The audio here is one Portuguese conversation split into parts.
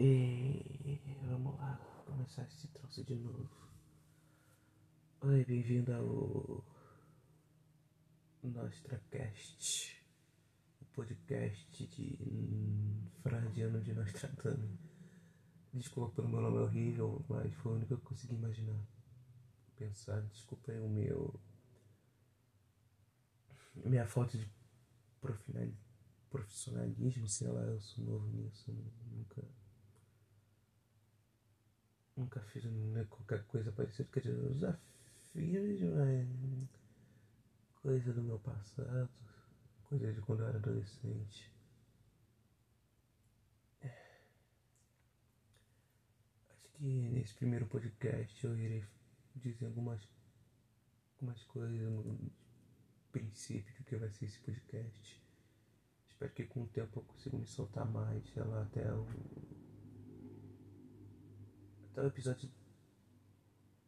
E vamos lá, começar esse troço de novo. Oi, bem-vindo ao NostraCast, o podcast de fradiano de Nostradamus. Desculpa pelo meu nome horrível, mas foi o único que eu consegui imaginar. Pensar, desculpa aí o meu. Minha falta de profissionalismo, sei lá, eu sou novo nisso, nunca Nunca fiz qualquer coisa parecida. Quer dizer, eu já fiz, mas. Coisa do meu passado. Coisa de quando eu era adolescente. É. Acho que nesse primeiro podcast eu irei dizer algumas, algumas coisas no princípio do que vai ser esse podcast. Espero que com o tempo eu consiga me soltar mais, sei lá, até o até o episódio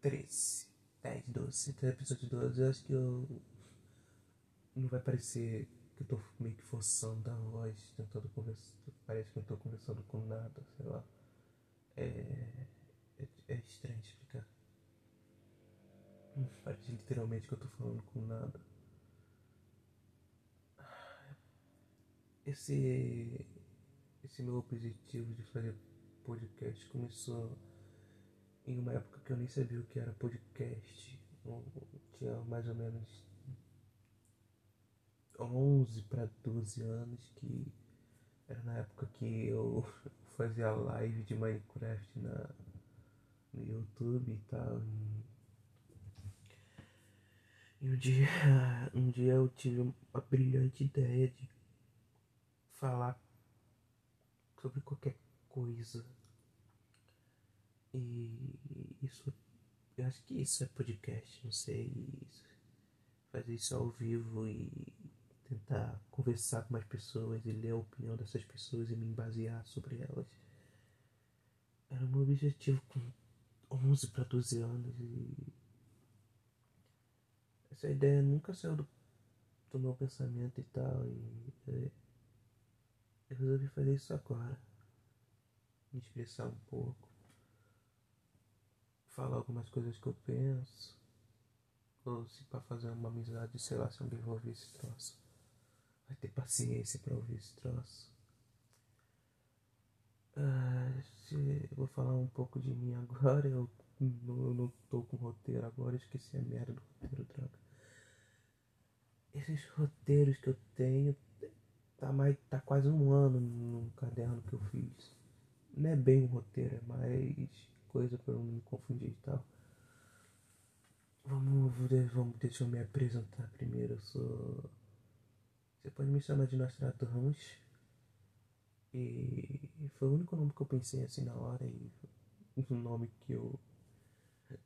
13, 10, 12, até o episódio 12 eu acho que eu. Não vai parecer que eu tô meio que forçando a voz, tentando conversar. Parece que eu tô conversando com nada, sei lá. É. É, é estranho explicar. Parece literalmente que eu tô falando com nada. Esse. Esse meu objetivo de fazer podcast começou em uma época que eu nem sabia o que era podcast. Eu tinha mais ou menos 11 para 12 anos, que era na época que eu fazia live de Minecraft na, no YouTube e tal. E, e um dia, um dia eu tive uma brilhante ideia de falar sobre qualquer coisa e isso, eu acho que isso é podcast, não sei. Fazer isso ao vivo e tentar conversar com mais pessoas e ler a opinião dessas pessoas e me basear sobre elas. Era o meu objetivo com 11 para 12 anos e essa ideia nunca saiu do, do meu pensamento e tal e é, eu resolvi fazer isso agora. Me expressar um pouco falar algumas coisas que eu penso. Ou se para fazer uma amizade, sei lá, se alguém vai ouvir esse troço. Vai ter paciência para ouvir esse troço. Ah, vou falar um pouco de mim agora. Eu não, eu não tô com roteiro agora, esqueci a merda do roteiro, droga. Esses roteiros que eu tenho tá, mais, tá quase um ano no caderno que eu fiz. Não é bem um roteiro, é mais coisa para não me confundir e tal. Vamos, vamos, deixa eu me apresentar primeiro. Eu sou. Você pode me chamar de Nostradamus. E foi o único nome que eu pensei assim na hora. E um nome que eu.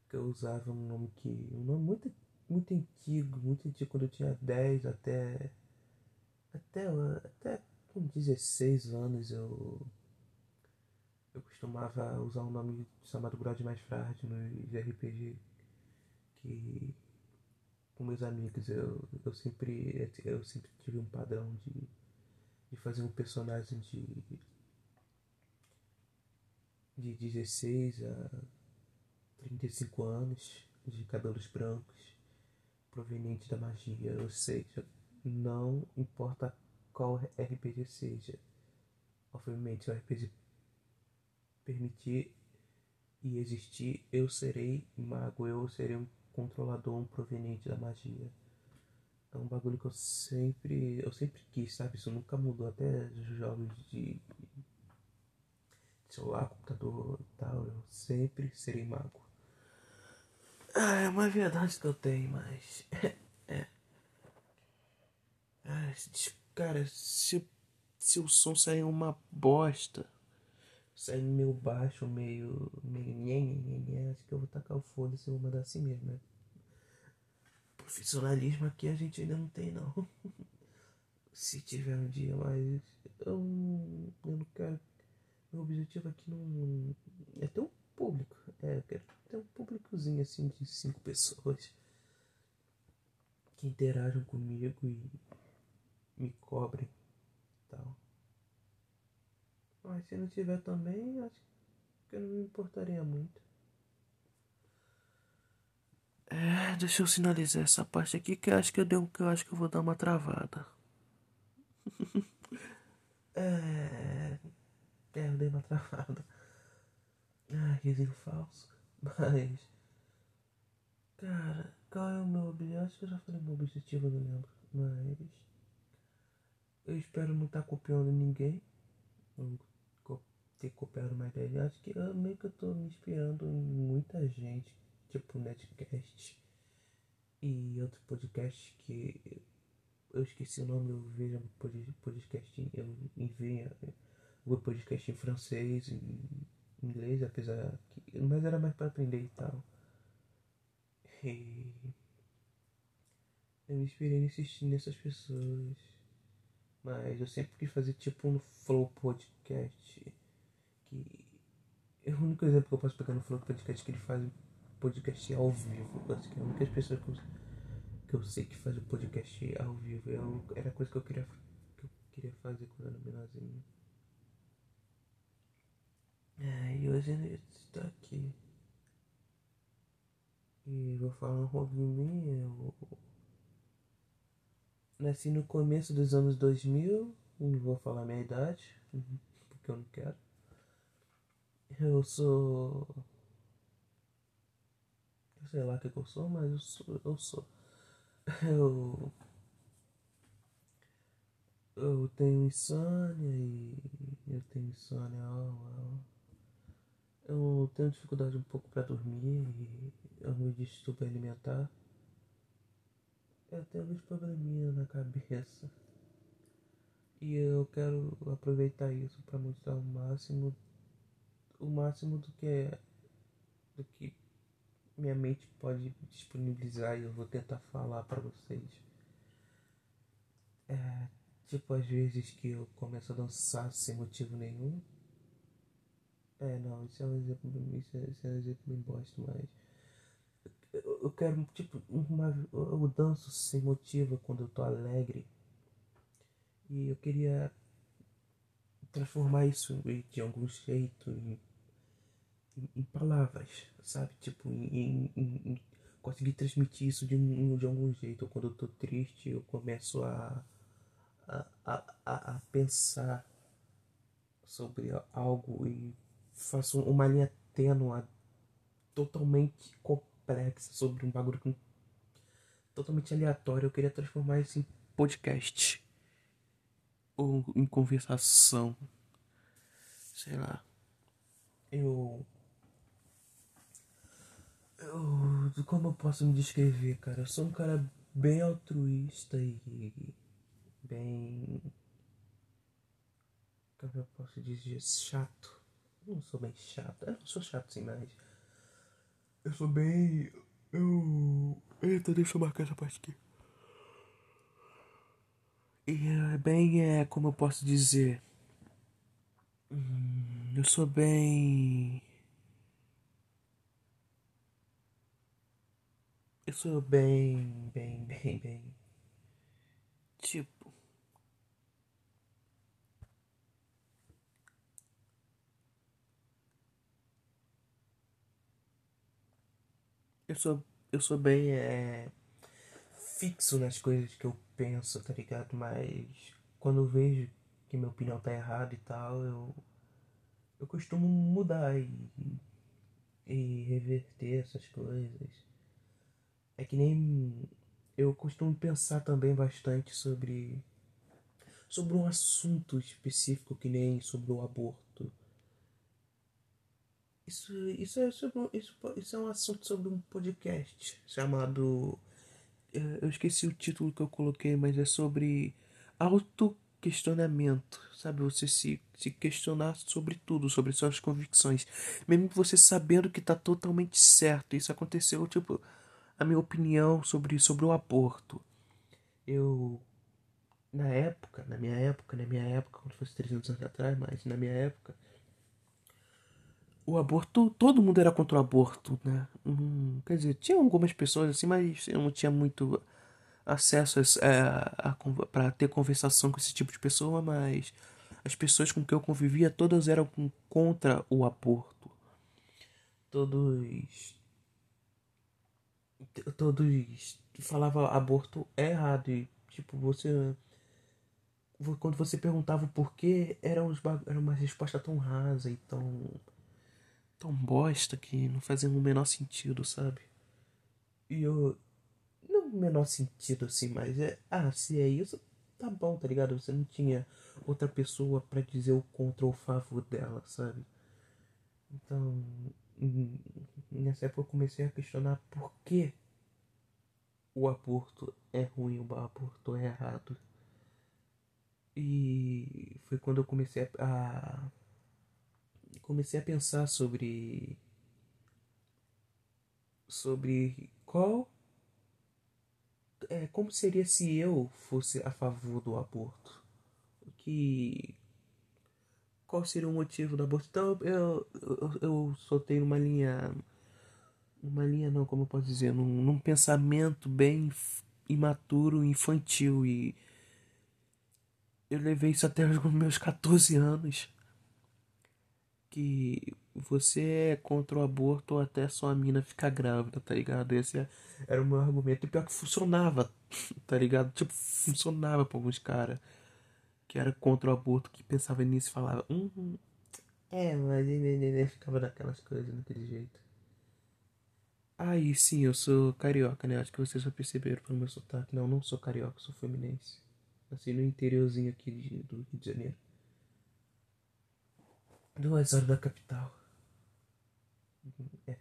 que eu usava, um nome que. um nome muito, muito antigo, muito antigo, quando eu tinha 10 até. até, até com 16 anos eu eu costumava usar um nome chamado Grade Mais Frade no RPG que com meus amigos eu, eu sempre eu sempre tive um padrão de, de fazer um personagem de de 16 a 35 anos de cabelos brancos proveniente da magia, ou seja, não importa qual RPG seja. Obviamente, o RPG permitir e existir, eu serei mago, eu serei um controlador, um proveniente da magia. É um bagulho que eu sempre, eu sempre quis, sabe? Isso nunca mudou, até jogos de celular, computador e tal, eu sempre serei mago. Ah, é uma verdade que eu tenho, mas. é. Ah, cara, se, se o som sair uma bosta saindo meio baixo, meio. meio nhê, nhê, nhê, acho que eu vou tacar o foda-se e vou mandar assim mesmo, né? Profissionalismo aqui a gente ainda não tem, não. Se tiver um dia, mas eu, eu não quero. Meu objetivo aqui não é ter um público. É, eu quero ter um públicozinho assim de cinco pessoas que interajam comigo e me cobrem tal. Mas se não tiver também, acho que eu não me importaria muito. É, deixa eu sinalizar essa parte aqui que eu acho que eu dei, que eu acho que eu vou dar uma travada. é, é, eu dei uma travada. Ah, risinho falso. Mas, cara, qual é o meu objetivo? Acho que eu já falei meu objetivo, não lembro. Mas, eu espero não estar tá copiando ninguém. Não ter copiado uma ideia. Acho que eu meio que eu tô me inspirando em muita gente tipo Netcast e outro podcast que eu esqueci o nome, eu vejo podcast, eu envio o podcast em francês, em inglês, apesar que. Mas era mais para aprender e tal. E eu me inspirei nesses, nessas pessoas. Mas eu sempre quis fazer tipo um Flow Podcast. Que. É o único exemplo que eu posso pegar no Flow Podcast que ele faz podcast ao vivo. Acho que é a única pessoa que eu, que eu sei que faz o podcast ao vivo. Eu, é era coisa que eu queria, que eu queria fazer quando eu era menorzinho. É, e hoje ele está aqui. E vou falar um pouco de mim. Eu nasci no começo dos anos 2000. Não vou falar minha idade, porque eu não quero. Eu sou sei lá o que eu sou, mas eu sou. Eu, sou. eu, eu tenho insônia e eu tenho insônia. Eu tenho dificuldade um pouco para dormir e eu me distúrbio alimentar. Eu tenho alguns probleminhas na cabeça. E eu quero aproveitar isso para mostrar o máximo o máximo do que é do que minha mente pode disponibilizar e eu vou tentar falar para vocês. É, tipo, às vezes que eu começo a dançar sem motivo nenhum. É, não, isso é um exemplo, isso é, isso é um exemplo bem bosta, mas. Eu, eu quero, tipo, uma, eu danço sem motivo quando eu tô alegre. E eu queria transformar isso de algum jeito em em, palavras, sabe? Tipo, em, em, em, conseguir transmitir isso de, de algum jeito. Quando eu tô triste, eu começo a, a, a, a pensar sobre algo e faço uma linha tênua totalmente complexa sobre um bagulho totalmente aleatório. Eu queria transformar isso em podcast ou em conversação. Sei lá. Eu eu, como eu posso me descrever, cara? Eu sou um cara bem altruísta e bem. Como eu posso dizer? Chato. Eu não sou bem chato. Eu não sou chato sim, mas. Eu sou bem. Eu. Eita, deixa eu marcar essa parte aqui. E é bem. É, como eu posso dizer? Hum, eu sou bem. Eu sou bem, bem, bem, bem. Tipo. Eu sou, eu sou bem é, fixo nas coisas que eu penso, tá ligado? Mas quando eu vejo que minha opinião tá errada e tal, eu, eu costumo mudar e, e reverter essas coisas. É que nem eu costumo pensar também bastante sobre sobre um assunto específico que nem sobre o aborto. Isso, isso, é, sobre, isso, isso é um assunto sobre um podcast chamado. Eu esqueci o título que eu coloquei, mas é sobre autoquestionamento. Sabe? Você se, se questionar sobre tudo, sobre suas convicções. Mesmo você sabendo que está totalmente certo. Isso aconteceu, tipo a minha opinião sobre, sobre o aborto. Eu, na época, na minha época, na minha época, quando fosse 300 anos atrás, mas na minha época, o aborto, todo mundo era contra o aborto, né? Hum, quer dizer, tinha algumas pessoas assim, mas eu não tinha muito acesso a, a para ter conversação com esse tipo de pessoa, mas as pessoas com que eu convivia, todas eram contra o aborto. Todos. Todos falavam aborto errado. E, tipo, você. Quando você perguntava o porquê, era, uns, era uma resposta tão rasa e tão. tão bosta que não fazia o menor sentido, sabe? E eu. Não no menor sentido assim, mas é. Ah, se é isso, tá bom, tá ligado? Você não tinha outra pessoa para dizer o contra ou favor dela, sabe? Então, nessa época eu comecei a questionar por que o aborto é ruim, o aborto é errado. E foi quando eu comecei a, a comecei a pensar sobre sobre qual é, como seria se eu fosse a favor do aborto? Que qual seria o motivo do aborto? Então eu, eu, eu soltei uma linha, uma linha não, como eu posso dizer, num, num pensamento bem imaturo, infantil e eu levei isso até os meus 14 anos que você é contra o aborto até sua mina ficar grávida, tá ligado? Esse é, era o meu argumento. E pior que funcionava, tá ligado? Tipo, funcionava pra alguns caras que era contra o aborto, que pensava nisso e falava, hum, é, mas ele ficava naquelas coisas, daquele jeito. Aí sim, eu sou carioca, né? Acho que vocês já perceberam pelo meu sotaque. Não, não sou carioca, sou fluminense. Assim, no interiorzinho aqui de, do Rio de Janeiro. Duas horas da capital. É.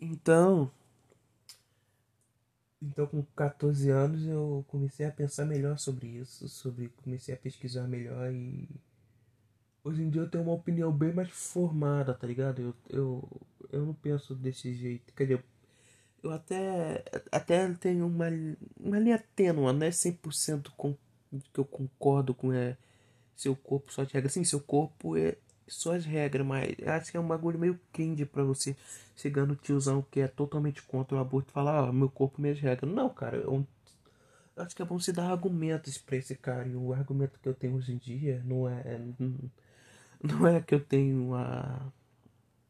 Então, então com 14 anos eu comecei a pensar melhor sobre isso, sobre comecei a pesquisar melhor e hoje em dia eu tenho uma opinião bem mais formada, tá ligado? Eu, eu, eu não penso desse jeito, quer dizer, eu até até tenho uma, uma linha tênua, não é 100% com que eu concordo com é seu corpo só te regra. Sim, seu corpo é suas regras, mas acho que é um bagulho meio cringe pra você chegar no tiozão que é totalmente contra o aborto e falar, ah, meu corpo, minhas regras. Não, cara, eu, eu acho que é bom se dar argumentos pra esse cara. E o argumento que eu tenho hoje em dia não é. Não é que eu tenho há,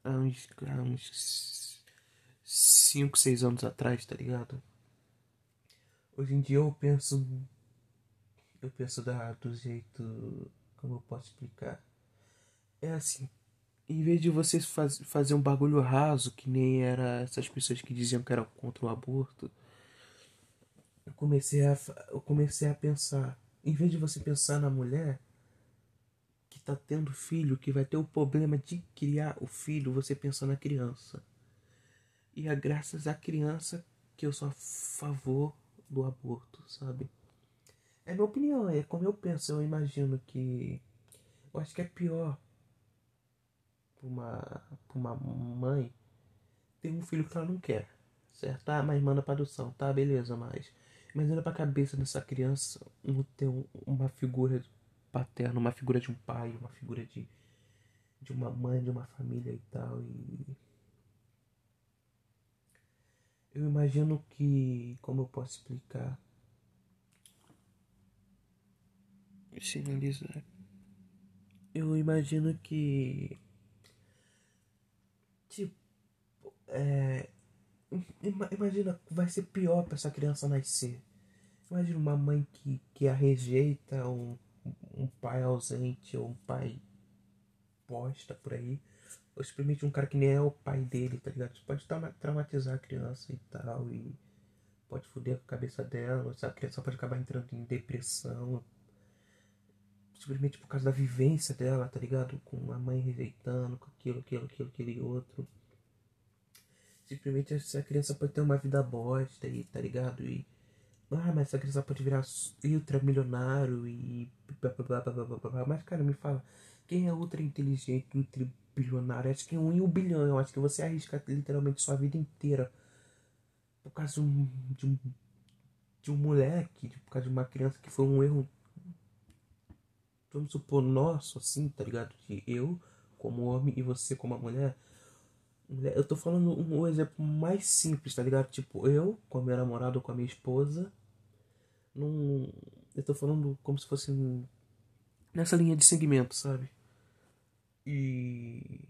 há uns, há uns 5, 6 anos atrás, tá ligado? Hoje em dia eu penso. Eu penso da, do jeito. Como eu posso explicar? É assim, em vez de você faz, fazer um bagulho raso, que nem era essas pessoas que diziam que eram contra o aborto, eu comecei a, eu comecei a pensar, em vez de você pensar na mulher que tá tendo filho, que vai ter o problema de criar o filho, você pensa na criança. E é graças à criança que eu sou a favor do aborto, sabe? É minha opinião, é como eu penso, eu imagino que. Eu acho que é pior pra uma, pra uma mãe ter um filho que ela não quer, certo? Ah, mas manda pra adoção, tá, beleza, mas. Imagina pra cabeça dessa criança não ter uma figura paterna, uma figura de um pai, uma figura de, de uma mãe, de uma família e tal. E. Eu imagino que. Como eu posso explicar? Sinalizar. Eu imagino que Tipo, é, imagina, vai ser pior para essa criança nascer. Imagina uma mãe que, que a rejeita, um, um pai ausente, ou um pai posta por aí. Ou simplesmente um cara que nem é o pai dele, tá ligado? Isso pode traumatizar a criança e tal. E pode foder a cabeça dela. Essa criança pode acabar entrando em depressão. Simplesmente por causa da vivência dela, tá ligado? Com a mãe rejeitando, com aquilo, aquilo, aquilo, aquele outro. Simplesmente essa criança pode ter uma vida bosta aí, tá ligado? E. Ah, mas essa criança pode virar ultramilionário e. Blá, blá, blá, blá. Mas, cara, me fala, quem é ultra inteligente, ultra bilionário? Acho que é um em um bilhão. Eu acho que você arrisca literalmente sua vida inteira por causa de um, de um, de um moleque, por causa de uma criança que foi um erro vamos supor, nosso, assim, tá ligado? De eu como homem e você como a mulher. Eu tô falando um, exemplo mais simples, tá ligado? Tipo, eu com a minha namorada ou com a minha esposa, num, Eu tô falando como se fosse nessa linha de segmento, sabe? E.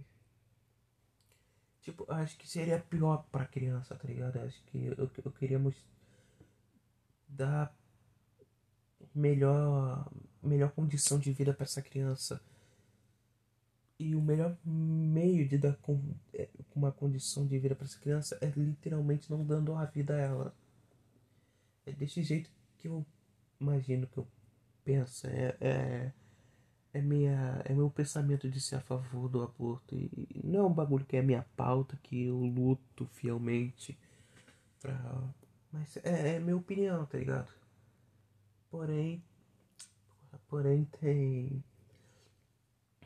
Tipo, acho que seria pior pra criança, tá ligado? Acho que eu, eu queríamos dar melhor, melhor condição de vida para essa criança. E o melhor meio de dar com, é, uma condição de vida para essa criança é literalmente não dando a vida a ela. É desse jeito que eu imagino que eu penso. É, é, é, minha, é meu pensamento de ser a favor do aborto. E não é um bagulho que é minha pauta, que eu luto fielmente pra. Mas é, é minha opinião, tá ligado? Porém. Porém tem.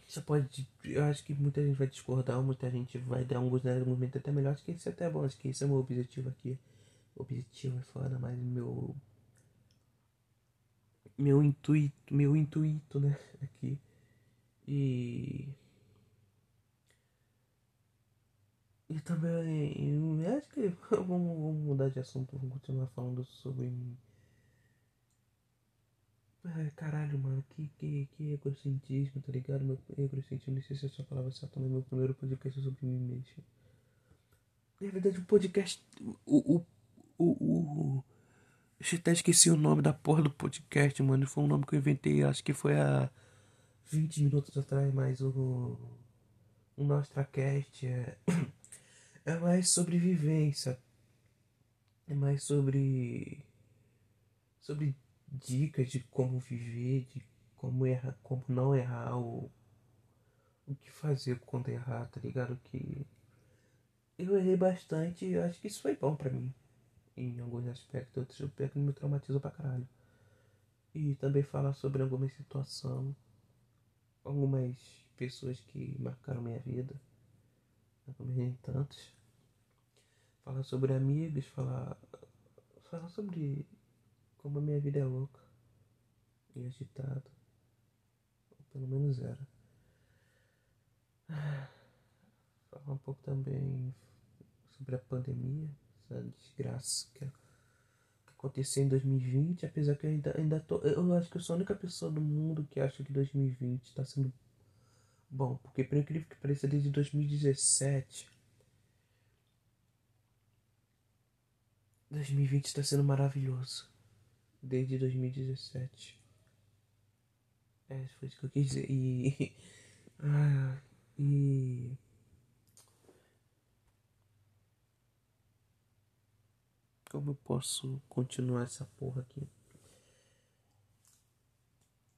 Você pode. Eu acho que muita gente vai discordar, muita gente vai dar um gosto do movimento até melhor. Acho que isso é até bom, acho que esse é o meu objetivo aqui. Objetivo é foda, mas meu meu intuito, meu intuito, né, aqui. E e também, eu acho que vamos, vamos mudar de assunto, vamos continuar falando sobre Caralho, mano, que, que, que egocentrismo, tá ligado? Meu egocentrismo, não sei se é essa palavra certa, mas meu primeiro podcast é sobre mim mesmo. Na verdade, o podcast. O, o, o, o, eu até esqueci o nome da porra do podcast, mano. Foi um nome que eu inventei, acho que foi há 20 minutos atrás, mas o. O Nostracast é. É mais sobre vivência. É mais sobre. Sobre dicas de como viver, de como errar, como não errar, o, o que fazer quando errar, tá ligado? Que eu errei bastante e acho que isso foi bom pra mim em alguns aspectos, outros aspectos me traumatizam pra caralho. E também falar sobre alguma situação, algumas pessoas que marcaram minha vida, nem tantos. Falar sobre amigos, falar, falar sobre como a minha vida é louca e agitada. Ou pelo menos era. Falar um pouco também sobre a pandemia essa desgraça que aconteceu em 2020, apesar que eu ainda, ainda tô. Eu acho que eu sou a única pessoa do mundo que acha que 2020 está sendo bom, porque por incrível que pareça, desde 2017. 2020 está sendo maravilhoso. Desde 2017. É, foi isso que eu quis dizer. E. Ah, e. Como eu posso continuar essa porra aqui?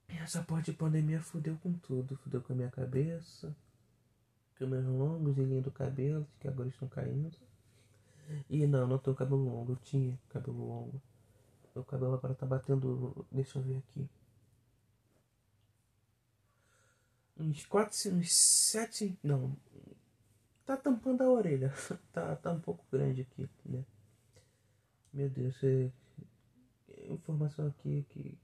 Essa porra de pandemia fudeu com tudo. Fudeu com a minha cabeça, com meus longos e linha do cabelo, que agora estão caindo. E não, não tenho cabelo longo. Eu tinha cabelo longo. Meu cabelo agora tá batendo. Deixa eu ver aqui. Uns 4, uns 7. Não. Tá tampando a orelha. tá, tá um pouco grande aqui, né? Meu Deus, é... informação aqui que.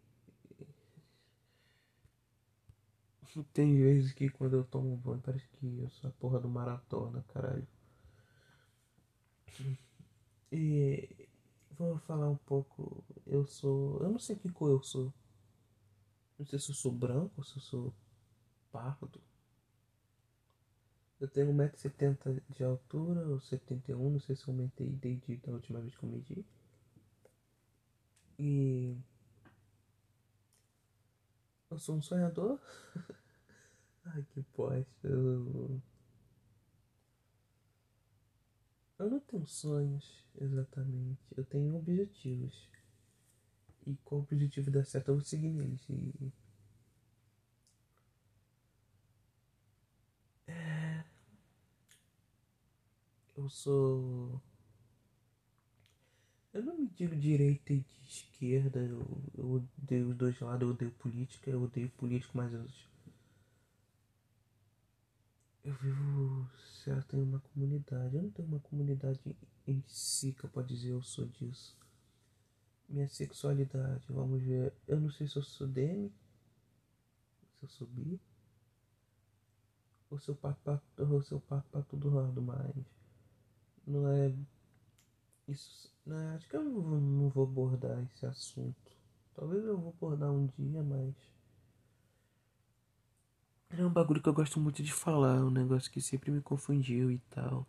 Tem vezes que quando eu tomo banho parece que eu sou a porra do maratona, caralho. E vou falar um pouco. Eu sou. Eu não sei que cor eu sou. Não sei se eu sou branco se eu sou pardo. Eu tenho 1,70m de altura ou 71, não sei se eu aumentei desde a última vez que eu medi. E eu sou um sonhador. Ai que bosta. Eu... eu não tenho sonhos exatamente. Eu tenho objetivos. E qual objetivo der certo eu vou seguir neles. E... É... Eu sou eu não me digo direita e de esquerda, eu, eu odeio os dois lados, eu odeio política, eu odeio político, mas eu, eu vivo certo em uma comunidade. Eu não tenho uma comunidade em si que eu posso dizer eu sou disso. Minha sexualidade, vamos ver. Eu não sei se eu sou demi, se eu sou bi, ou se eu parto pra, todo lado, mas não é isso, né, acho que eu não vou, não vou abordar esse assunto Talvez eu vou acordar um dia, mas. É um bagulho que eu gosto muito de falar, um negócio que sempre me confundiu e tal.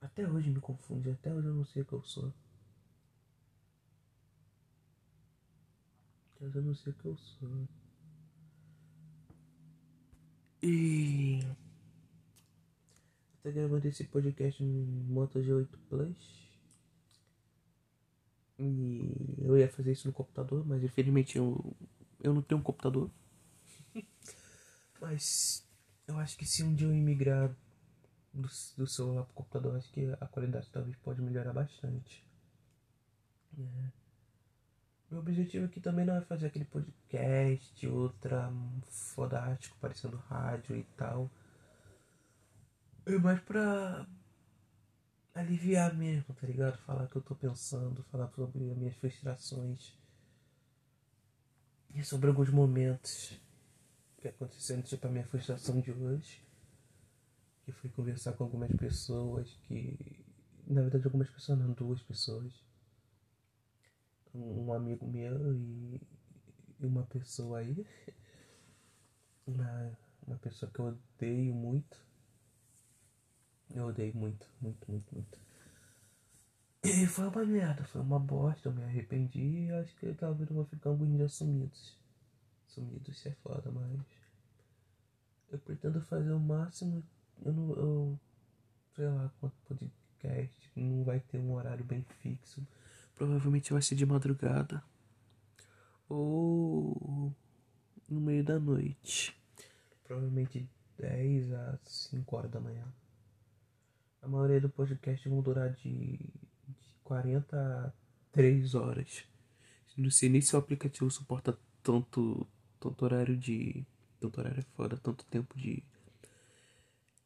Até hoje me confunde, até hoje eu não sei o que eu sou. Até hoje eu não sei o que eu sou. E. Eu tô gravando esse podcast no Moto G8 Plus. E eu ia fazer isso no computador, mas infelizmente eu, eu não tenho um computador. Mas eu acho que se um dia eu imigrar do, do celular pro computador, acho que a qualidade talvez pode melhorar bastante. É. Meu objetivo aqui também não é fazer aquele podcast ultra fodástico, parecendo rádio e tal. É mais pra aliviar mesmo, tá ligado? Falar o que eu tô pensando, falar sobre as minhas frustrações. E sobre alguns momentos que aconteceram, tipo a minha frustração de hoje. Que foi conversar com algumas pessoas que. Na verdade algumas pessoas não, duas pessoas. Um amigo meu e uma pessoa aí. Uma, uma pessoa que eu odeio muito eu odeio muito, muito, muito, muito. E foi uma merda, foi uma bosta, eu me arrependi e acho que talvez eu vou ficar alguns dias sumidos. Sumidos, isso é foda, mas. Eu pretendo fazer o máximo. Eu não. Eu, sei lá quanto podcast. Não vai ter um horário bem fixo. Provavelmente vai ser de madrugada. Ou no meio da noite. Provavelmente 10 a 5 horas da manhã. A maioria do podcast vão durar de, de 40 a 3 horas. Não sei nem se o aplicativo suporta tanto, tanto horário de. Tanto horário é foda, tanto tempo de.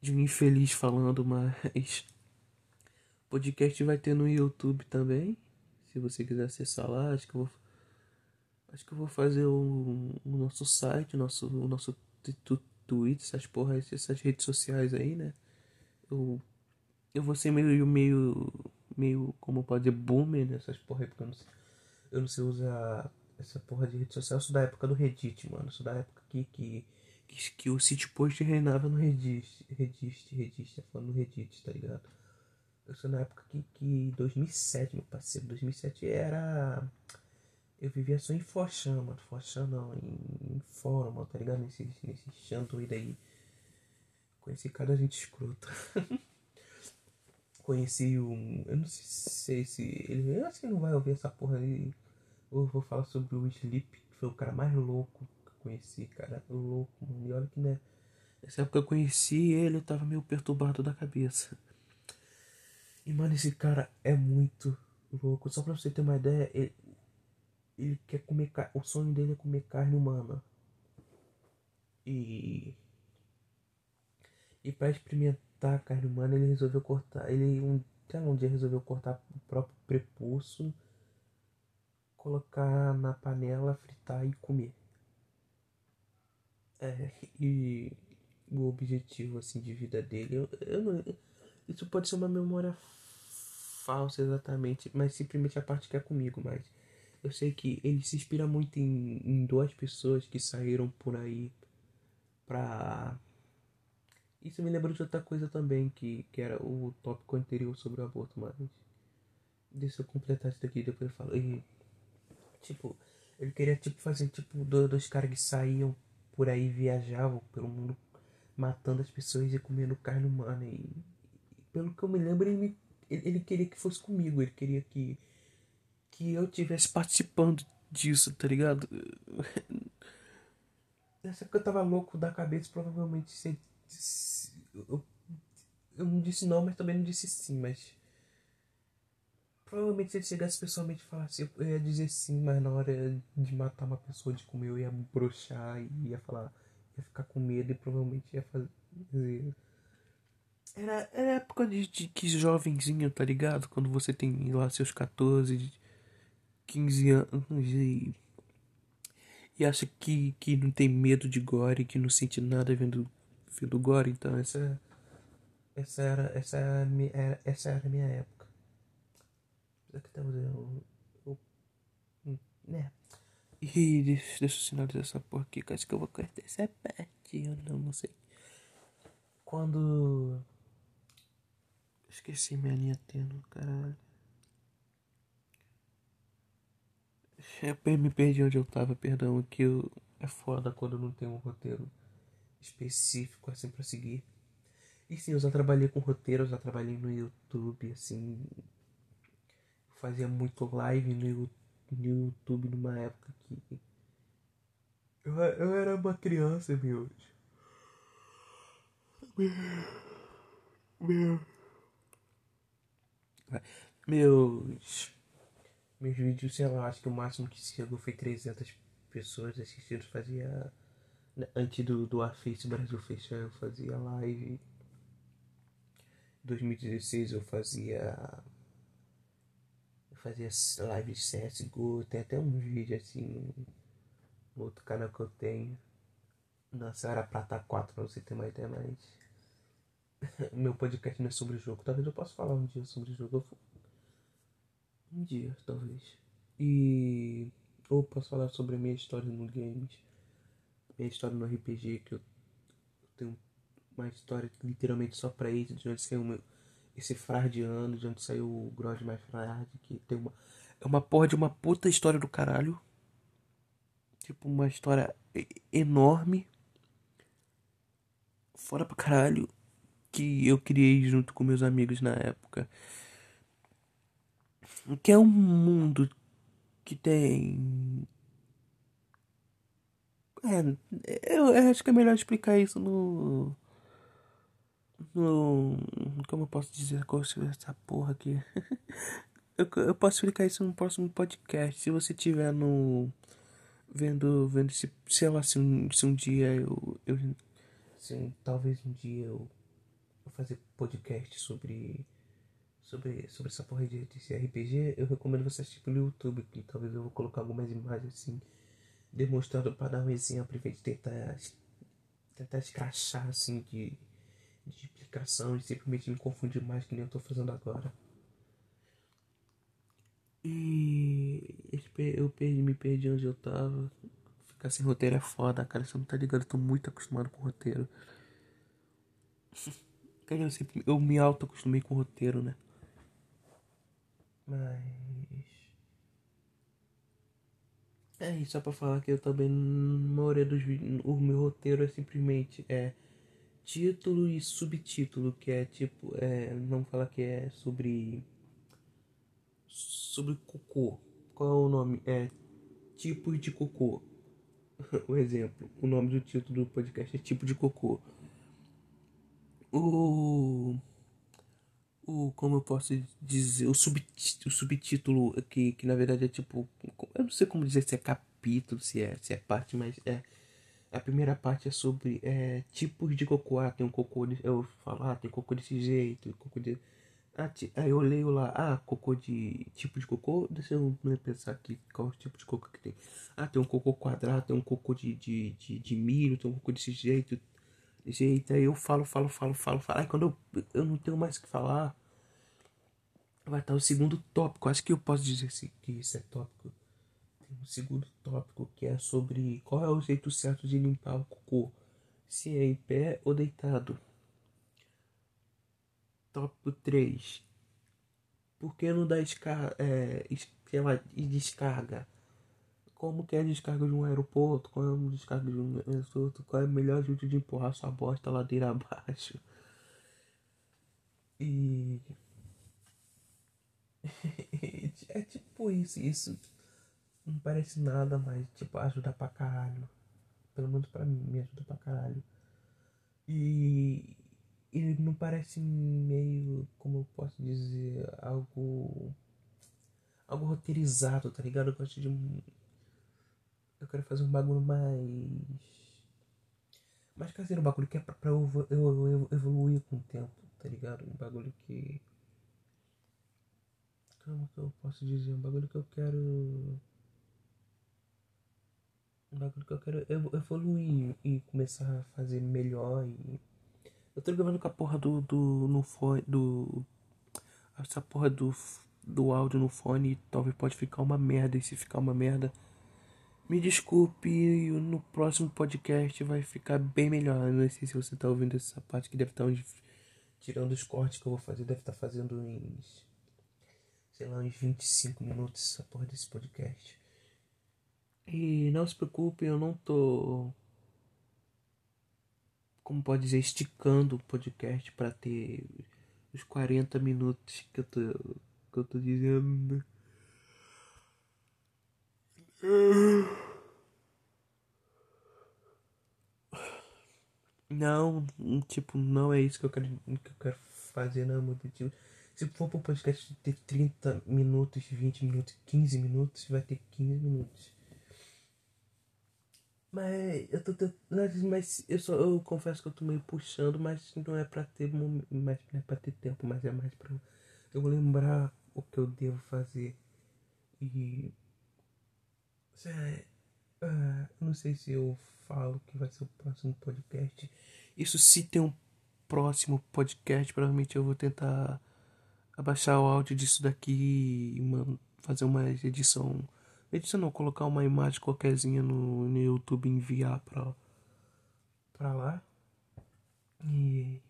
De um infeliz falando, mas. Podcast vai ter no YouTube também. Se você quiser acessar lá, acho que eu vou. Acho que eu vou fazer o, o nosso site, o nosso, o nosso Twitter, essas porras, essas redes sociais aí, né? Eu eu vou ser meio, meio, meio, como pode dizer, boomer nessas porra aí, porque eu não sei, eu não sei usar essa porra de rede social. Sou da época do Reddit, mano. Sou da época que, que, que, que o Post reinava no Reddit, Reddit, Reddit, tá falando no Reddit, tá ligado? Sou na época que, que 2007, meu parceiro, 2007 era... Eu vivia só em Forchan, mano. Forchan não, em, em fórum, tá ligado? Nesse, nesse chantoid aí. Conheci cada gente escrota. conheci um. Eu não sei se ele. Eu acho que não vai ouvir essa porra aí. Eu vou falar sobre o Sleep, que foi o cara mais louco que eu conheci, cara. Louco, mano. E olha que né. Nessa época eu conheci ele, eu tava meio perturbado da cabeça. E mano, esse cara é muito louco. Só pra você ter uma ideia, ele, ele quer comer carne. O sonho dele é comer carne humana. E. E pra experimentar a carne humana, ele resolveu cortar. Ele um, um dia resolveu cortar o próprio prepulso, colocar na panela, fritar e comer. É, e o objetivo assim de vida dele, eu, eu não, isso pode ser uma memória falsa exatamente, mas simplesmente a parte que é comigo, mas eu sei que ele se inspira muito em, em duas pessoas que saíram por aí pra isso me lembra de outra coisa também, que, que era o tópico anterior sobre o aborto, mas. Deixa eu completar isso daqui depois eu falo. E, tipo, ele queria tipo fazer tipo dois caras que saíam por aí, viajavam pelo mundo matando as pessoas e comendo carne humana. E, e pelo que eu me lembro, ele, me, ele, ele, queria que fosse comigo, ele queria que, que eu tivesse participando disso, tá ligado? Nessa época eu tava louco da cabeça, provavelmente se eu, eu não disse não, mas também não disse sim, mas. Provavelmente se ele chegasse pessoalmente e falasse, eu ia dizer sim, mas na hora de matar uma pessoa, de comer, eu ia brochar e ia falar, ia ficar com medo e provavelmente ia fazer. Era, era época de, de que jovenzinho, tá ligado? Quando você tem lá seus 14, 15 anos e, e acha que, que não tem medo de gore, que não sente nada vendo filho do Gore, então essa essa era essa era, essa era a minha época. Apesar que eu, eu Né? E deixa, deixa eu sinalizar essa porra aqui, que acho que eu vou cortar essa parte. Eu não, não sei. Quando. Esqueci minha linha tênue, caralho. Eu me perdi onde eu tava, perdão. Que eu... é foda quando não tem um roteiro específico assim pra seguir. E sim, eu já trabalhei com roteiro, eu já trabalhei no YouTube, assim. Fazia muito live no, no YouTube numa época que. Eu, eu era uma criança, meu. Meu. Meus. Meus vídeos, sei lá, acho que o máximo que chegou foi 300 pessoas assistindo. Fazia. Antes do, do Aface Brasil Festival, eu fazia live. 2016 eu fazia. Eu fazia live de CSGO. Tem até um vídeo assim. No outro canal que eu tenho. Nossa, era Prata 4, pra você ter uma ideia, mas. Meu podcast não é sobre o jogo. Talvez eu possa falar um dia sobre o jogo. Um dia, talvez. E. Ou posso falar sobre a minha história no games. Minha história no RPG, que eu tenho uma história literalmente só pra isso, de onde saiu meu, esse Frardiano, de onde saiu o Grod mais Frard, que tem uma. É uma porra de uma puta história do caralho. Tipo, uma história enorme. Fora pra caralho. Que eu criei junto com meus amigos na época. Que é um mundo que tem. É, eu acho que é melhor explicar isso no no. Como eu posso dizer essa porra aqui? eu, eu posso explicar isso no próximo podcast. Se você tiver no. Vendo. Vendo se. Sei lá, se um, se um dia eu. eu se, talvez um dia eu. Vou fazer podcast sobre. Sobre, sobre essa porra de, de RPG, eu recomendo você assistir pelo YouTube, que talvez eu vou colocar algumas imagens assim, demonstrando para dar um exemplo, em vez de tentar, tentar escrachar assim de, de explicação e simplesmente me confundir mais que nem eu tô fazendo agora. E eu perdi, me perdi onde eu tava. Ficar sem roteiro é foda, cara. Você não tá ligado, eu tô muito acostumado com roteiro. Cara, eu, sempre, eu me auto acostumei com roteiro, né? Mas. É isso, só pra falar que eu também, na maioria dos vídeos, o meu roteiro é simplesmente é título e subtítulo, que é tipo, é, não fala que é sobre sobre cocô. Qual é o nome? É tipos de cocô. o exemplo, o nome do título do podcast é tipo de cocô. O o como eu posso dizer, o, sub, o subtítulo que, que na verdade é tipo, eu não sei como dizer se é capítulo, se é, se é parte, mas é a primeira parte é sobre é, tipos de cocô. Ah, tem um cocô. De, eu falo, ah, tem cocô desse jeito, cocô de. Ah, aí eu leio lá, ah, cocô de. Tipo de cocô. Deixa eu pensar aqui qual tipo de cocô que tem. Ah, tem um cocô quadrado, tem um cocô de, de, de, de milho, tem um cocô desse jeito. Jeito. Aí eu falo, falo, falo, falo, falo. Aí quando eu, eu não tenho mais o que falar, vai estar o segundo tópico. Acho que eu posso dizer que isso é tópico segundo tópico que é sobre qual é o jeito certo de limpar o cocô, se é em pé ou deitado. Tópico 3. Por que não dá descarga, é, lá, descarga? Como que é a descarga de um aeroporto? Qual é a descarga de um aeroporto? Qual é o melhor jeito de empurrar sua bosta ladeira abaixo? E... é tipo isso, isso não parece nada, mas tipo, ajuda pra caralho. Pelo menos pra mim, me ajuda pra caralho. E ele não parece meio, como eu posso dizer, algo. algo roteirizado, tá ligado? Eu gosto de. Eu quero fazer um bagulho mais. Mais caseiro, um bagulho que é pra, pra eu, eu, eu evoluir com o tempo, tá ligado? Um bagulho que. Como que eu posso dizer? Um bagulho que eu quero um bagulho que eu quero evoluir e começar a fazer melhor. E... Eu tô gravando com a porra do. do. no fone. do. Essa porra do do áudio no fone, talvez pode ficar uma merda. E se ficar uma merda, me desculpe. No próximo podcast vai ficar bem melhor. não sei se você tá ouvindo essa parte que deve estar tá tirando os cortes que eu vou fazer, deve estar tá fazendo uns, sei lá, uns 25 minutos essa porra desse podcast. E não se preocupe, eu não tô como pode dizer, esticando o podcast para ter os 40 minutos que eu tô, que eu tô dizendo. Não, tipo, não é isso que eu quero, que eu quero fazer, não, meu objetivo. Se for um podcast ter 30 minutos, 20 minutos, 15 minutos, vai ter 15 minutos. Mas eu tô tentando. Mas eu só eu confesso que eu tô meio puxando, mas não é pra ter mais não é pra ter tempo, mas é mais pra eu lembrar o que eu devo fazer. E. Uh, não sei se eu falo que vai ser o próximo podcast. Isso se tem um próximo podcast, provavelmente eu vou tentar abaixar o áudio disso daqui e fazer uma edição Edição não, colocar uma imagem qualquerzinha no, no YouTube e enviar pra, pra lá. E.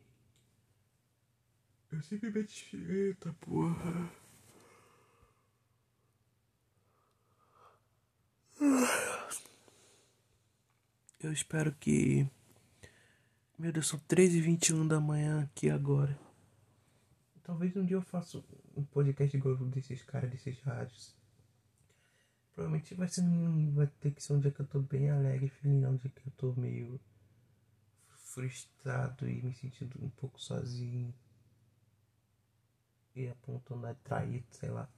Eu simplesmente. Eita porra. Eu espero que. Meu Deus, são 3h21 da manhã aqui agora. Talvez um dia eu faça um podcast igual desses caras, desses rádios. Provavelmente vai ser vai ter que ser um dia que eu tô bem alegre, feliz, não um dia que eu tô meio frustrado e me sentindo um pouco sozinho. E apontando a traído, sei lá.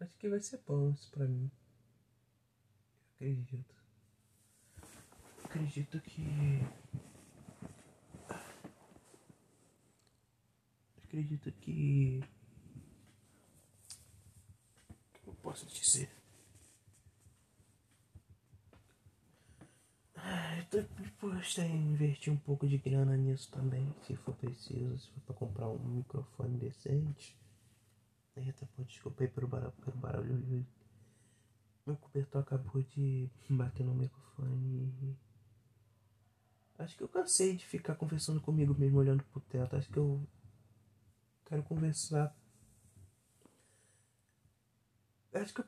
Acho que vai ser bom isso pra mim. Eu acredito. Acredito que acredito que. eu posso dizer? Ah, eu tô disposto a investir um pouco de grana nisso também, se for preciso, se for pra comprar um microfone decente. Eita, pô, desculpa aí pelo barulho, pelo barulho. Meu cobertor acabou de bater no microfone Acho que eu cansei de ficar conversando comigo mesmo olhando pro teto. Acho que eu Quero conversar. Acho que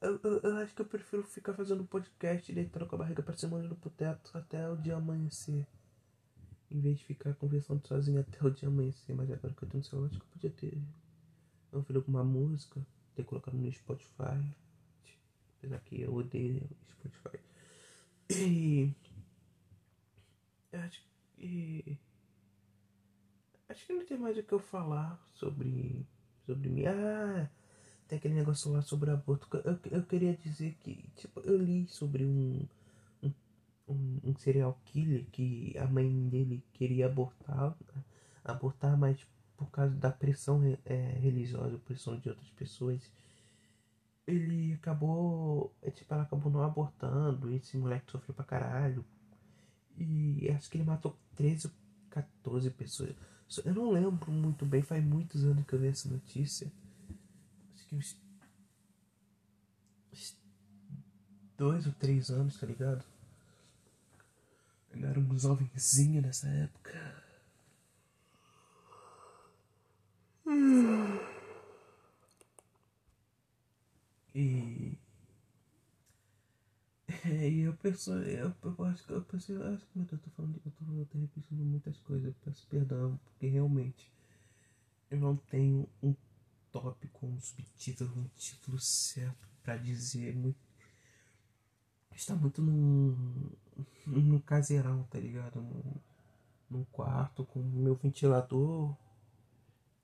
eu, eu, eu, acho que eu prefiro ficar fazendo podcast deitado com a barriga pra cima olhando pro teto até o dia amanhecer. Em vez de ficar conversando sozinho até o dia amanhecer. Mas agora que eu tenho um celular, acho que eu podia ter ouvido alguma música, ter colocado no Spotify. Apesar que eu odeio Spotify. E. Acho que acho que não tem mais o que eu falar sobre sobre mim. Ah, tem aquele negócio lá sobre aborto. Eu, eu queria dizer que, tipo, eu li sobre um, um, um, serial killer que a mãe dele queria abortar, abortar, mas por causa da pressão é, religiosa, pressão de outras pessoas, ele acabou, é, tipo, ela acabou não abortando, esse moleque sofreu pra caralho. E acho que ele matou 13 ou 14 pessoas. Eu não lembro muito bem, faz muitos anos que eu vi essa notícia. Acho que uns. dois ou três anos, tá ligado? Eu era um jovenzinho nessa época. E. É, e eu penso, eu, eu acho que eu pensei, acho que eu tô falando, eu tô, eu tô repetindo muitas coisas, eu peço perdão, porque realmente eu não tenho um tópico, um subtítulo, um título certo para dizer muito. Está muito num, num caseirão, tá ligado? Num, num quarto com o meu ventilador,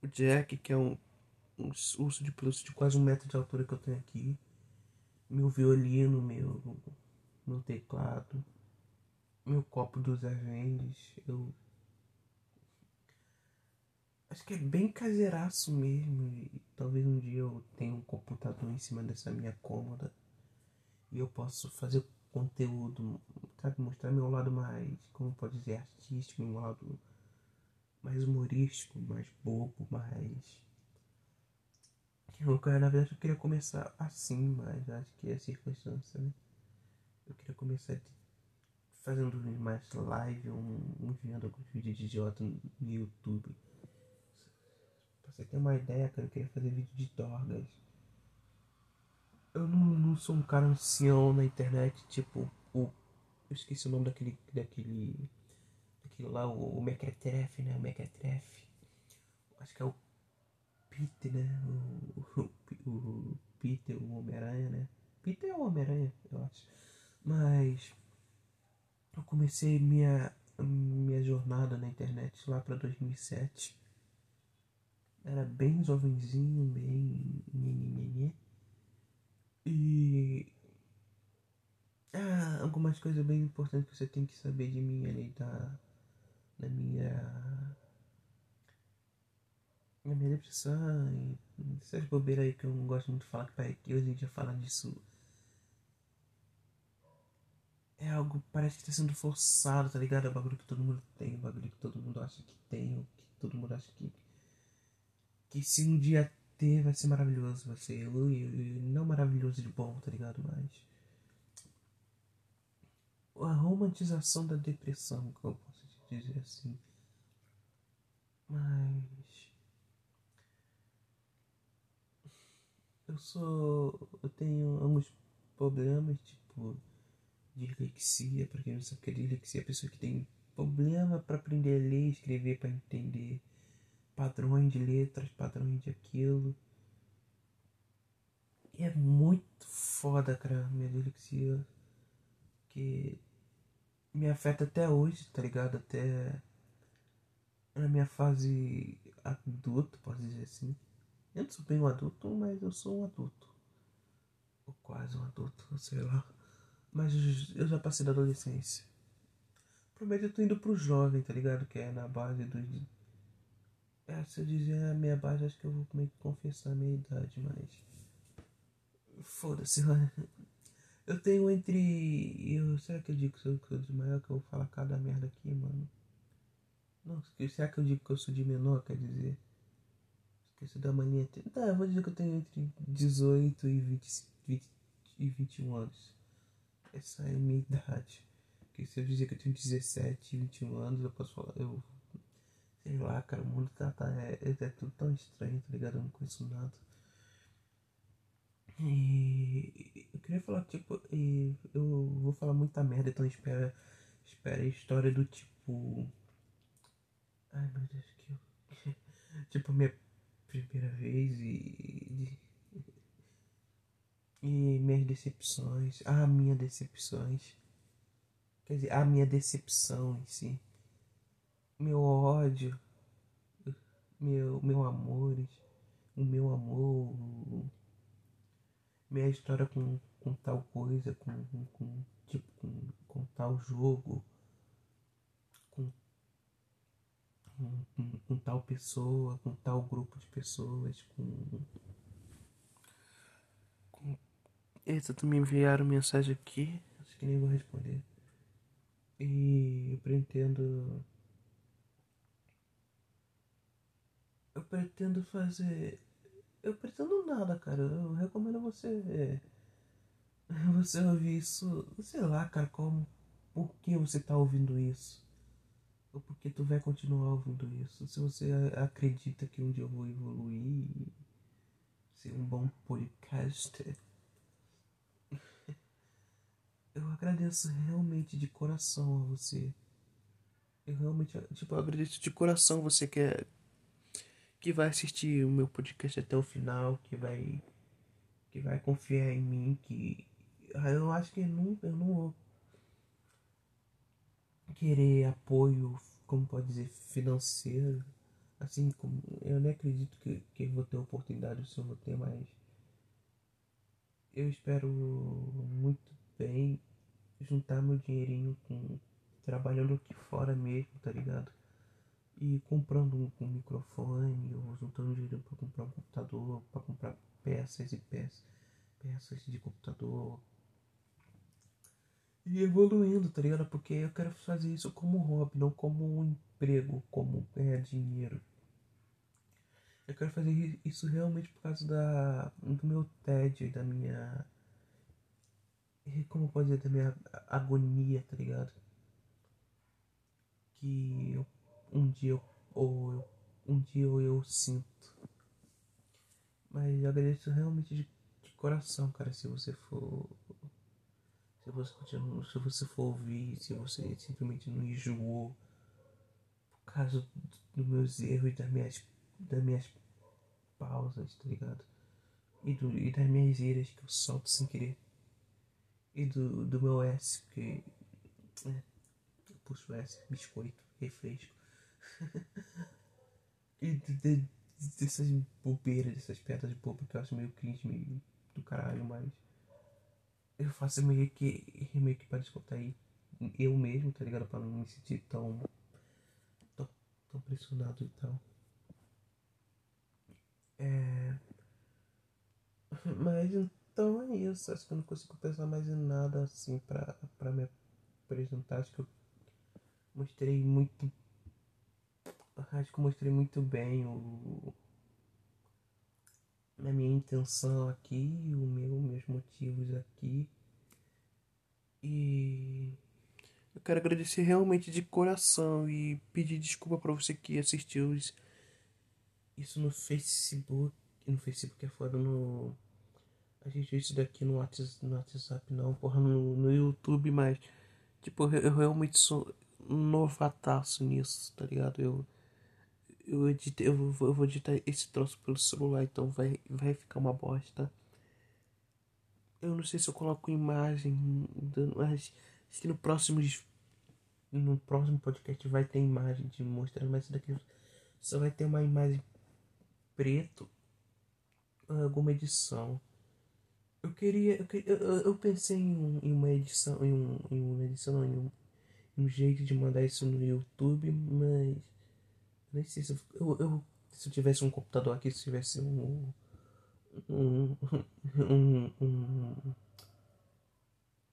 o Jack, que é um, um urso de pelúcia de quase um metro de altura que eu tenho aqui, meu violino, meu meu teclado, meu copo dos Avendes, eu acho que é bem caseiraço mesmo e talvez um dia eu tenha um computador em cima dessa minha cômoda e eu posso fazer conteúdo, sabe, mostrar meu lado mais, como pode dizer, artístico, meu lado mais humorístico, mais bobo, mais. Eu, na verdade, eu queria começar assim, mas acho que é circunstância, né? Eu queria começar fazendo mais live, um, um vendo alguns vídeos de idiota no YouTube. Pra você ter uma ideia, cara, eu queria fazer vídeo de dorgas. Eu não, não sou um cara ancião na internet, tipo, o. Eu esqueci o nome daquele. daquele. daquele lá, o, o Mequetrefe, né? O Mequetrefe. Acho que é o Peter, né? O, o, o Peter, o Homem-Aranha, né? Peter é o Homem-Aranha, eu acho. Mas eu comecei minha, minha jornada na internet lá para 2007. Era bem jovenzinho, bem. E. Ah, algumas coisas bem importantes que você tem que saber de mim ali da. Da minha. Na minha depressão e essas bobeiras aí que eu não gosto muito de falar, que hoje em dia falar disso é algo parece que está sendo forçado, tá ligado? É um bagulho que todo mundo tem, um bagulho que todo mundo acha que tem, ou que todo mundo acha que. Que se um dia ter vai ser maravilhoso, vai ser. Não maravilhoso de bom, tá ligado? Mas. A romantização da depressão, que eu posso te dizer assim. Mas. Eu sou. Eu tenho alguns problemas, tipo dislexia, para quem não sabe o que é dislexia, é a pessoa que tem problema para aprender a ler escrever, para entender padrões de letras, padrões de aquilo. E é muito foda, cara, minha dislexia. Que me afeta até hoje, tá ligado? Até na minha fase adulto, posso dizer assim. Eu não sou bem um adulto, mas eu sou um adulto. Ou quase um adulto, sei lá. Mas eu já passei da adolescência. Prometo eu tô indo pro jovem, tá ligado? Que é na base do. É, se eu dizer a minha base, acho que eu vou meio que confessar a minha idade, mas. Foda-se, Eu tenho entre. Eu, será que eu digo que eu sou de maior que eu vou falar cada merda aqui, mano? Não, será que eu digo que eu sou de menor, quer dizer? Esqueci da mania. Tá, eu vou dizer que eu tenho entre 18 e 20, 20 e 21 anos. Essa é a minha idade. Porque se eu dizer que eu tenho 17, 21 anos, eu posso falar, eu. Sei lá, cara, o mundo tá. tá é, é tudo tão estranho, tá ligado? Eu não conheço nada. E eu queria falar, tipo, eu vou falar muita merda, então espera, espera a história do tipo. Ai meu Deus, que. tipo, a minha primeira vez e e minhas decepções, a minha decepções, quer dizer, a minha decepção em si, meu ódio, meu, meu amores, o meu amor, minha história com, com tal coisa, com, com, tipo, com, com tal jogo, com, com, com tal pessoa, com tal grupo de pessoas, com Eita, tu me enviaram mensagem aqui. Acho que nem vou responder. E eu pretendo. Eu pretendo fazer. Eu pretendo nada, cara. Eu recomendo você. Você ouvir isso. Sei lá, cara, como. Por que você tá ouvindo isso? Ou porque tu vai continuar ouvindo isso? Se você acredita que um dia eu vou evoluir. Ser um bom podcaster eu agradeço realmente de coração a você. Eu realmente, tipo, eu agradeço de coração você que é, que vai assistir o meu podcast até o final, que vai que vai confiar em mim, que ah, eu acho que eu não, eu não vou querer apoio, como pode dizer, financeiro. Assim como eu nem acredito que, que eu vou ter oportunidade, se eu vou ter, mas eu espero muito bem juntar meu dinheirinho com trabalhando aqui fora mesmo, tá ligado? E comprando um, um microfone, ou juntando dinheiro para comprar um computador, para comprar peças e peças, peças de computador. e evoluindo, tá ligado? Porque eu quero fazer isso como hobby, não como um emprego, como ganhar dinheiro. Eu quero fazer isso realmente por causa da, do meu tédio da minha. Como pode dizer? Da minha agonia, tá ligado? Que eu, um dia eu, ou eu, um dia eu, eu sinto. Mas eu agradeço realmente de, de coração, cara, se você for. Se você, continua, se você for ouvir, se você simplesmente não enjoou por causa dos meus erros das minhas, das minhas pausas, tá ligado? E, do, e das minhas iras que eu solto sem querer. E do, do meu S, porque. É, eu puxo S, biscoito, refresco. e de, de, dessas bobeiras, dessas pedras bobas que eu acho meio cringe, meio do caralho, mas. Eu faço meio que. meio que pra descontar aí eu mesmo, tá ligado? Pra não me sentir tão. tão, tão pressionado e tal. É... Mas então é isso. Acho que eu não consigo pensar mais em nada assim pra, pra me apresentar. Acho que eu mostrei muito. Acho que eu mostrei muito bem o. A minha intenção aqui, o meu, meus motivos aqui. E eu quero agradecer realmente de coração e pedir desculpa para você que assistiu isso no Facebook. No Facebook é fora no. A gente viu isso daqui no WhatsApp, no WhatsApp não, porra, no, no YouTube, mas. Tipo, eu, eu realmente sou novataço nisso, tá ligado? Eu. Eu, editei, eu, vou, eu vou editar esse troço pelo celular, então vai, vai ficar uma bosta. Eu não sei se eu coloco imagem, mas acho que no próximo, no próximo podcast vai ter imagem de mostrar, mas isso daqui só vai ter uma imagem preto alguma edição. Eu queria. Eu, eu, eu pensei em, um, em, uma edição. Em, um, em uma edição, não, em um, um jeito de mandar isso no YouTube, mas. Nem sei se eu, eu, se eu tivesse um computador aqui, se tivesse um. Um. Um. Um,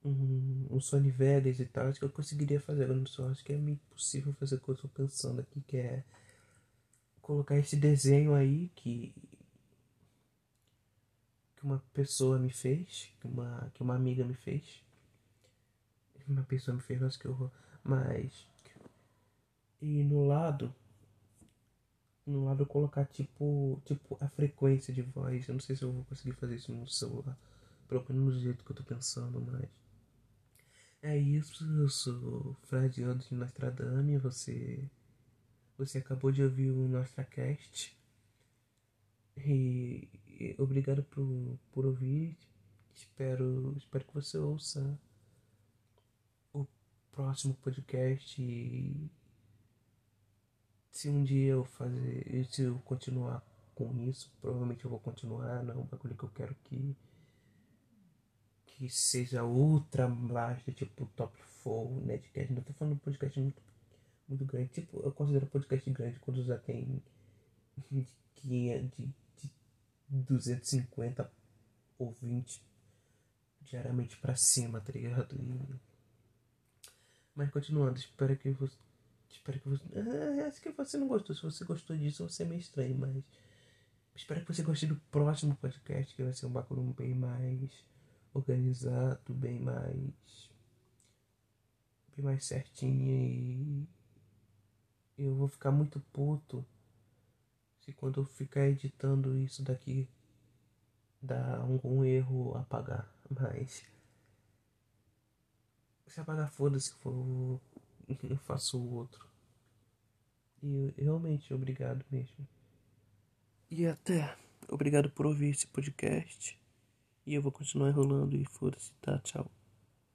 um, um Sony Vegas e tal, acho que eu conseguiria fazer. Eu só acho que é meio possível fazer o que eu estou pensando aqui, que é colocar esse desenho aí que uma pessoa me fez, que uma que uma amiga me fez. Uma pessoa me fez, nossa que horror. Mas e no lado no lado colocar tipo tipo a frequência de voz. Eu não sei se eu vou conseguir fazer isso no celular, pelo menos do jeito que eu tô pensando, mas é isso, eu sou Fradiano de Nostradame, você você acabou de ouvir o NostraCast. E, obrigado por, por ouvir. Espero, espero que você ouça o próximo podcast. E se um dia eu fazer. Se eu continuar com isso, provavelmente eu vou continuar. Não é um bagulho que eu quero que. Que seja ultra blaster, tipo Top 4, Nedcast. Não tô falando de podcast muito muito grande. Tipo, eu considero podcast grande quando já tem de, de 250 ou 20 diariamente pra cima, tá ligado? E... Mas continuando, espero que você. Espero que você. Ah, acho que você não gostou. Se você gostou disso, você é meio estranho, mas. Espero que você goste do próximo podcast, que vai ser um bagulho bem mais organizado, bem mais. bem mais certinho e eu vou ficar muito puto se quando eu ficar editando isso daqui dá algum erro apagar. Mas se apagar, foda-se for eu faço o outro. E realmente, obrigado mesmo. E até. Obrigado por ouvir esse podcast. E eu vou continuar enrolando e foda-se, tá? Tchau.